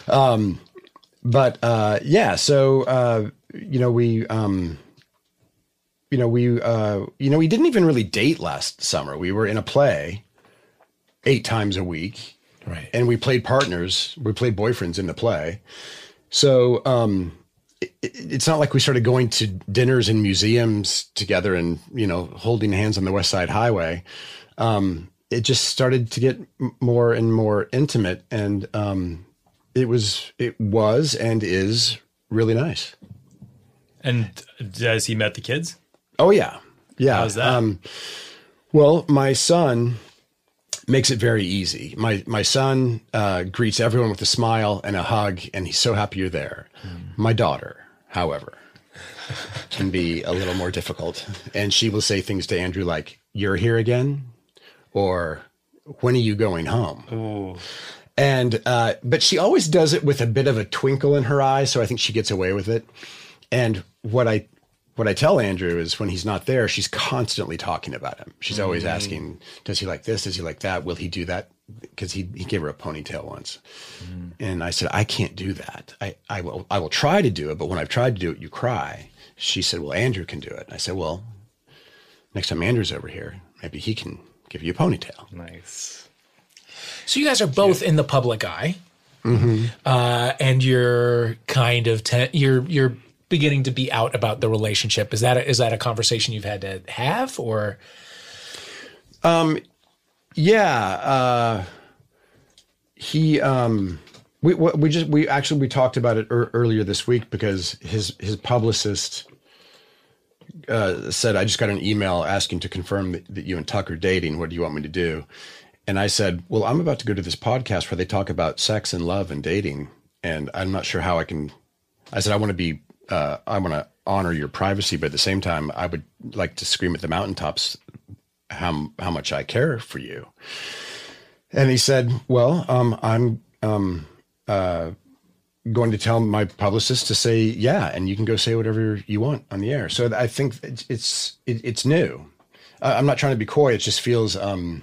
but uh, yeah, so uh, you know we. Um, you know we uh, you know we didn't even really date last summer. We were in a play eight times a week, Right. and we played partners. We played boyfriends in the play. So um, it's not like we started going to dinners and museums together and you know holding hands on the West Side Highway. Um, it just started to get more and more intimate, and um, it was it was and is really nice. And has he met the kids? Oh yeah, yeah. How's that? Um, well, my son makes it very easy. My my son uh, greets everyone with a smile and a hug, and he's so happy you're there. My daughter, however, can be a little more difficult, and she will say things to Andrew like, "You're here again," or "When are you going home?" And uh, but she always does it with a bit of a twinkle in her eye, so I think she gets away with it. And what I what I tell Andrew is when he's not there, she's constantly talking about him. She's always mm-hmm. asking, "Does he like this? Does he like that? Will he do that?" Because he he gave her a ponytail once, mm-hmm. and I said, "I can't do that. I I will I will try to do it, but when I've tried to do it, you cry." She said, "Well, Andrew can do it." I said, "Well, next time Andrew's over here, maybe he can give you a ponytail." Nice. So you guys are both in the public eye, mm-hmm. uh, and you're kind of te- you're you're beginning to be out about the relationship. Is that a, is that a conversation you've had to have, or Um, Yeah, uh, he um, we we just we actually we talked about it ear earlier this week because his his publicist uh, said I just got an email asking to confirm that, that you and Tuc are dating. What do you want me to do? And I said, well, I'm about to go to this podcast where they talk about sex and love and dating, and I'm not sure how I can. I said I want to be uh, I want to honor your privacy, but at the same time, I would like to scream at the mountaintops how how much I care for you. And he said, "Well, um, I'm um, uh, going to tell my publicist to say yeah, and you can go say whatever you want on the air." So I think it's it's, it, it's new. Uh, I'm not trying to be coy. It just feels. Um,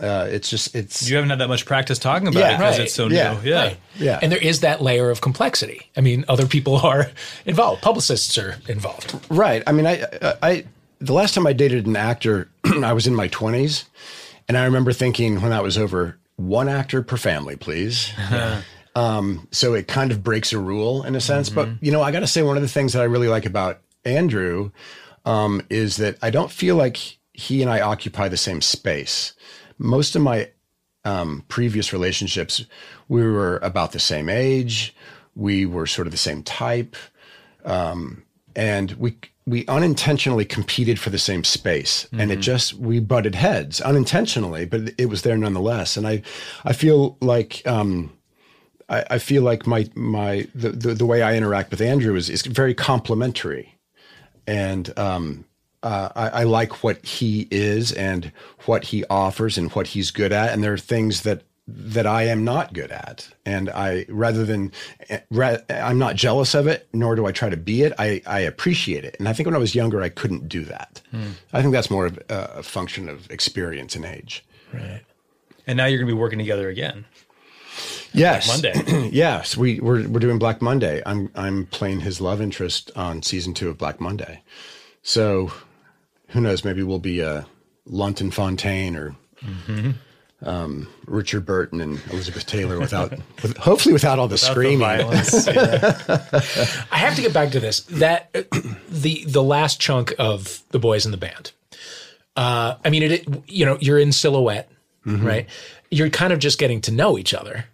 uh, it's just it's You haven't had that much practice talking about Yeah, it because right. it's so Yeah, new. Yeah. Right. Yeah. And there is that layer of complexity. I mean, other people are involved. Publicists are involved. Right. I mean, I, I, the last time I dated an actor, I was in my twenties, and I remember thinking when that was over, one actor per family, please. um, so it kind of breaks a rule in a sense. But you know, I got to say, one of the things that I really like about Andrew um, is that I don't feel like he and I occupy the same space. Most of my um, previous relationships, we were about the same age. We were sort of the same type. And we we unintentionally competed for the same space. And it just we butted heads unintentionally but it was there nonetheless. And i i feel like um i, I feel like my my the, the the way i interact with andrew is is very complementary. And um uh, I, I like what he is and what he offers and what he's good at, and there are things that that I am not good at, and I rather than eh, ra- I'm not jealous of it, nor do I try to be it. I I appreciate it, and I think when I was younger, I couldn't do that. Hmm. I think that's more of a, a function of experience and age. Right. And now you're going to be working together again. Yes, Monday. yes, we we're we're doing Black Monday. I'm I'm playing his love interest on season two of Black Monday. So who knows? Maybe we'll be uh, Lunt and Fontanne or um, Richard Burton and Elizabeth Taylor without, with, hopefully without all the Without the screaming. violence. Yeah. I have to get back to this. That the the last chunk of the boys in the band. Uh, I mean, it. You know, you're in silhouette, right? You're kind of just getting to know each other,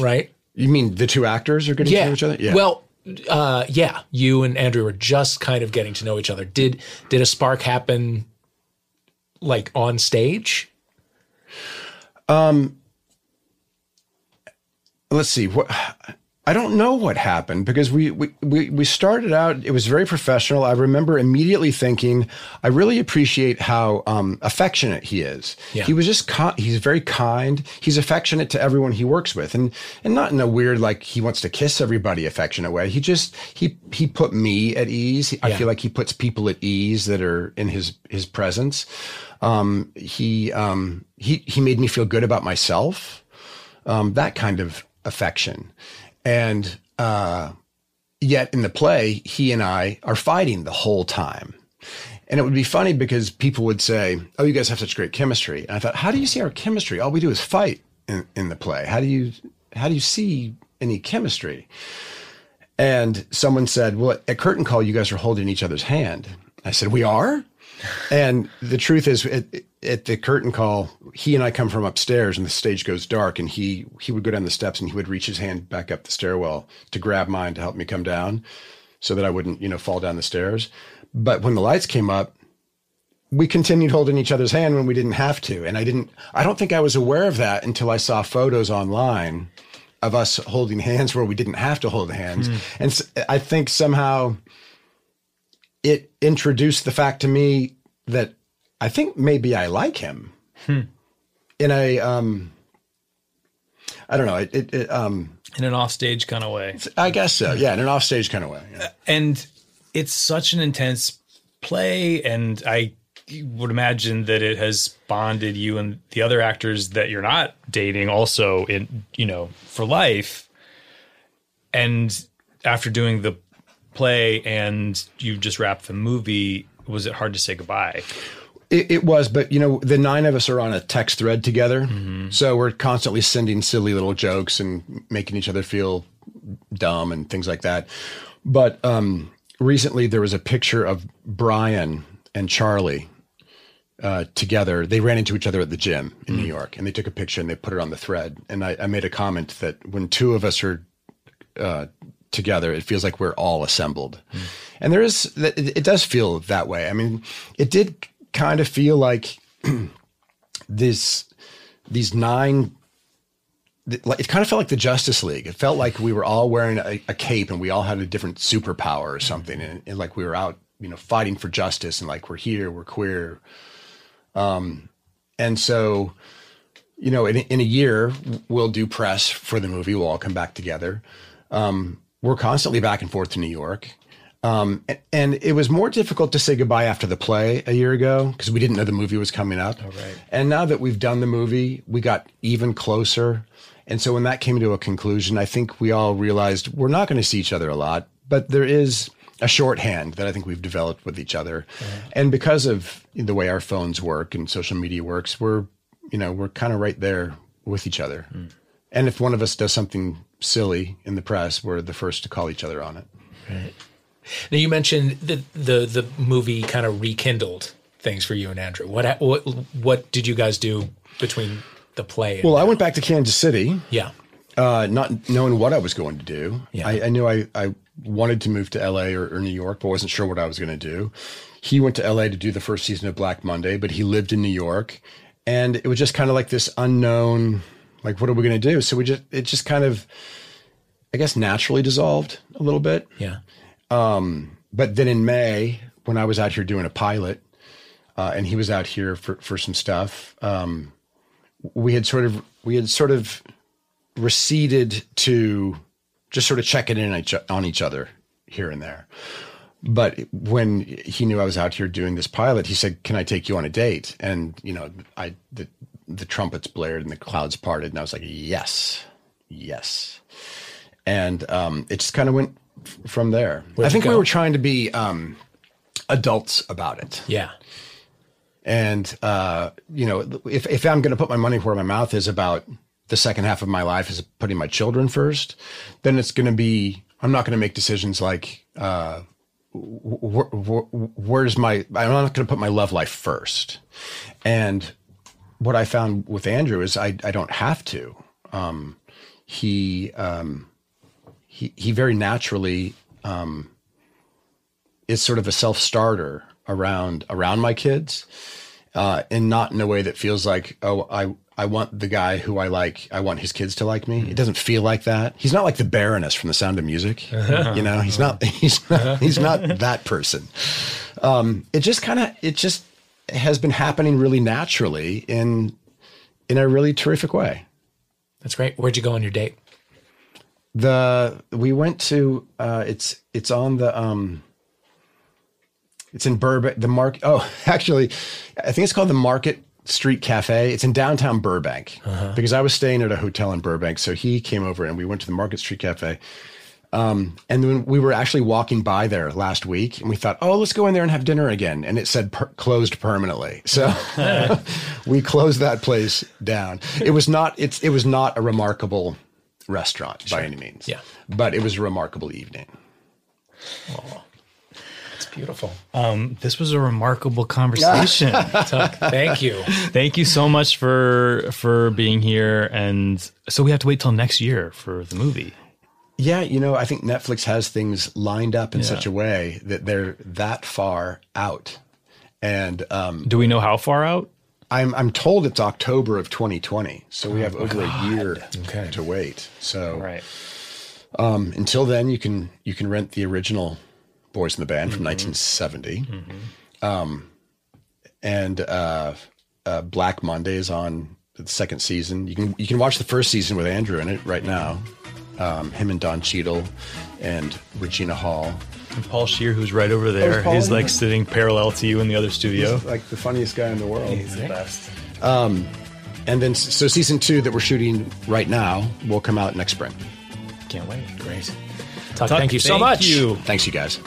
right? You mean the two actors are getting to know each other? Yeah. Well, uh, yeah. You and Andrew were just kind of getting to know each other. Did did a spark happen, like on stage? Um let's see what I don't know what happened because we, we we we started out. It was very professional. I remember immediately thinking, I really appreciate how um, affectionate he is. Yeah. He was just he's very kind. He's affectionate to everyone he works with, and and not in a weird like he wants to kiss everybody affectionate way. He just he he put me at ease. I Yeah. feel like he puts people at ease that are in his his presence. Um, he um, he he made me feel good about myself um, that kind of affection. And uh, yet in the play, he and I are fighting the whole time. And it would be funny because people would say, Oh, you guys have such great chemistry. And I thought, How do you see our chemistry? All we do is fight in, in the play. How do you how do you see any chemistry? And someone said, Well, at curtain call, you guys are holding each other's hand. I said, We are? And the truth is, at, at the curtain call, he and I come from upstairs, and the stage goes dark, and he he would go down the steps, and he would reach his hand back up the stairwell to grab mine to help me come down, so that I wouldn't, you know, fall down the stairs. But when the lights came up, we continued holding each other's hand when we didn't have to, and I didn't. I don't think I was aware of that until I saw photos online of us holding hands where we didn't have to hold hands, hmm. and I think somehow it introduced the fact to me that I think maybe I like him in a um I don't know it, it, it um In an offstage kind of way. I guess so yeah in an offstage kind of way yeah. and it's such an intense play and i would imagine that it has bonded you and the other actors that you're not dating also in you know for life and after doing the play and you just wrapped the movie was it hard to say goodbye It, it was, but you know, the nine of us are on a text thread together, so we're constantly sending silly little jokes and making each other feel dumb and things like that. But um, recently, there was a picture of Brian and Charlie uh, together. They ran into each other at the gym in New York, and they took a picture and they put it on the thread. And I, I made a comment that when two of us are uh, together, it feels like we're all assembled. And there is, it does feel that way. I mean, it did kind of feel like this, these nine, like- it kind of felt like the Justice League. It felt like we were all wearing a, a cape and we all had a different superpower or something. And, and like we were out, you know, fighting for justice and like we're here, we're queer. Um, and so, you know, in, in a year, we'll do press for the movie. We'll all come back together. Um, we're constantly back and forth to New York. Um, and it was more difficult to say goodbye after the play a year ago because we didn't know the movie was coming up. right. And now that we've done the movie, we got even closer. And so when that came to a conclusion, I think we all realized we're not going to see each other a lot, but there is a shorthand that I think we've developed with each other. And because of the way our phones work and social media works, we're, you know, we're kind of right there with each other. And if one of us does something silly in the press, we're the first to call each other on it. Now you mentioned that the the movie kind of rekindled things for you and Andrew. What what what did you guys do between the play? And, Well, I went back to Kansas City, yeah, uh, not knowing what I was going to do. Yeah. I, I knew I, I wanted to move to LA or, or New York, but wasn't sure what I was going to do. He went to LA to do the first season of Black Monday, but he lived in New York. And it was just kind of like this unknown, like, what are we going to do? So we just, it just kind of, I guess, naturally dissolved a little bit. yeah, But then in May, when I was out here doing a pilot, uh, and he was out here for, for some stuff, um, we had sort of we had sort of receded to just sort of checking in on each, on each other here and there. But when he knew I was out here doing this pilot, he said, "Can I take you on a date?" And you know, I the the trumpets blared and the clouds parted, and I was like, "Yes, yes." And um, it just kind of went f- from there. Where'd I think we were trying to be um, adults about it. yeah, And uh, you know, if if I'm going to put my money where my mouth is about the second half of my life is putting my children first, then it's going to be. I'm not going to make decisions like, uh, wh- wh- where's my? I'm not going to put my love life first. And what I found with Andrew is I I don't have to. Um, he um, he he very naturally um, is sort of a self starter around around my kids, uh, and not in a way that feels like oh I I want the guy who I like I want his kids to like me. It doesn't feel like that. He's not like the Baroness from The Sound of Music. you know, he's not he's not he's not that person. Um, it just kind of it just has been happening really naturally in in a really terrific way. that's great. Where'd you go on your date? The we went to uh it's it's on the um it's in Burbank the market. oh actually I think it's called the Market Street Cafe. It's in downtown Burbank because I was staying at a hotel in Burbank. So he came over and we went to the Market Street Cafe. Um, and then we were actually walking by there last week and we thought, oh, let's go in there and have dinner again. And it said per- closed permanently. So we closed that place down. It was not, it's, it was not a remarkable restaurant by any means. Yeah. But it was a remarkable evening. Oh, It's beautiful. Um, this was a remarkable conversation. Tuc, thank you. Thank you so much for for being here. And so we have to wait till next year for the movie. Yeah, you know, I think Netflix has things lined up in such a way that they're that far out. And um, Do we know how far out? I'm I'm told it's October of 2020, so we have over a year Okay. to wait. So Right. um, until then, you can you can rent the original Boys in the Band from 1970, um, and uh, uh, Black Monday is on the second season. You can you can watch the first season with Andrew in it right now. Um, him and Don Cheadle and Regina Hall. And Paul Scheer, who's right over there, Paul? he's like sitting parallel to you in the other studio. like the funniest guy in the world. He's the best. Um, And then, so season two that we're shooting right now will come out next spring. Can't wait. Great. Tuc, Tuc, thank you so much. You. Thanks, you guys.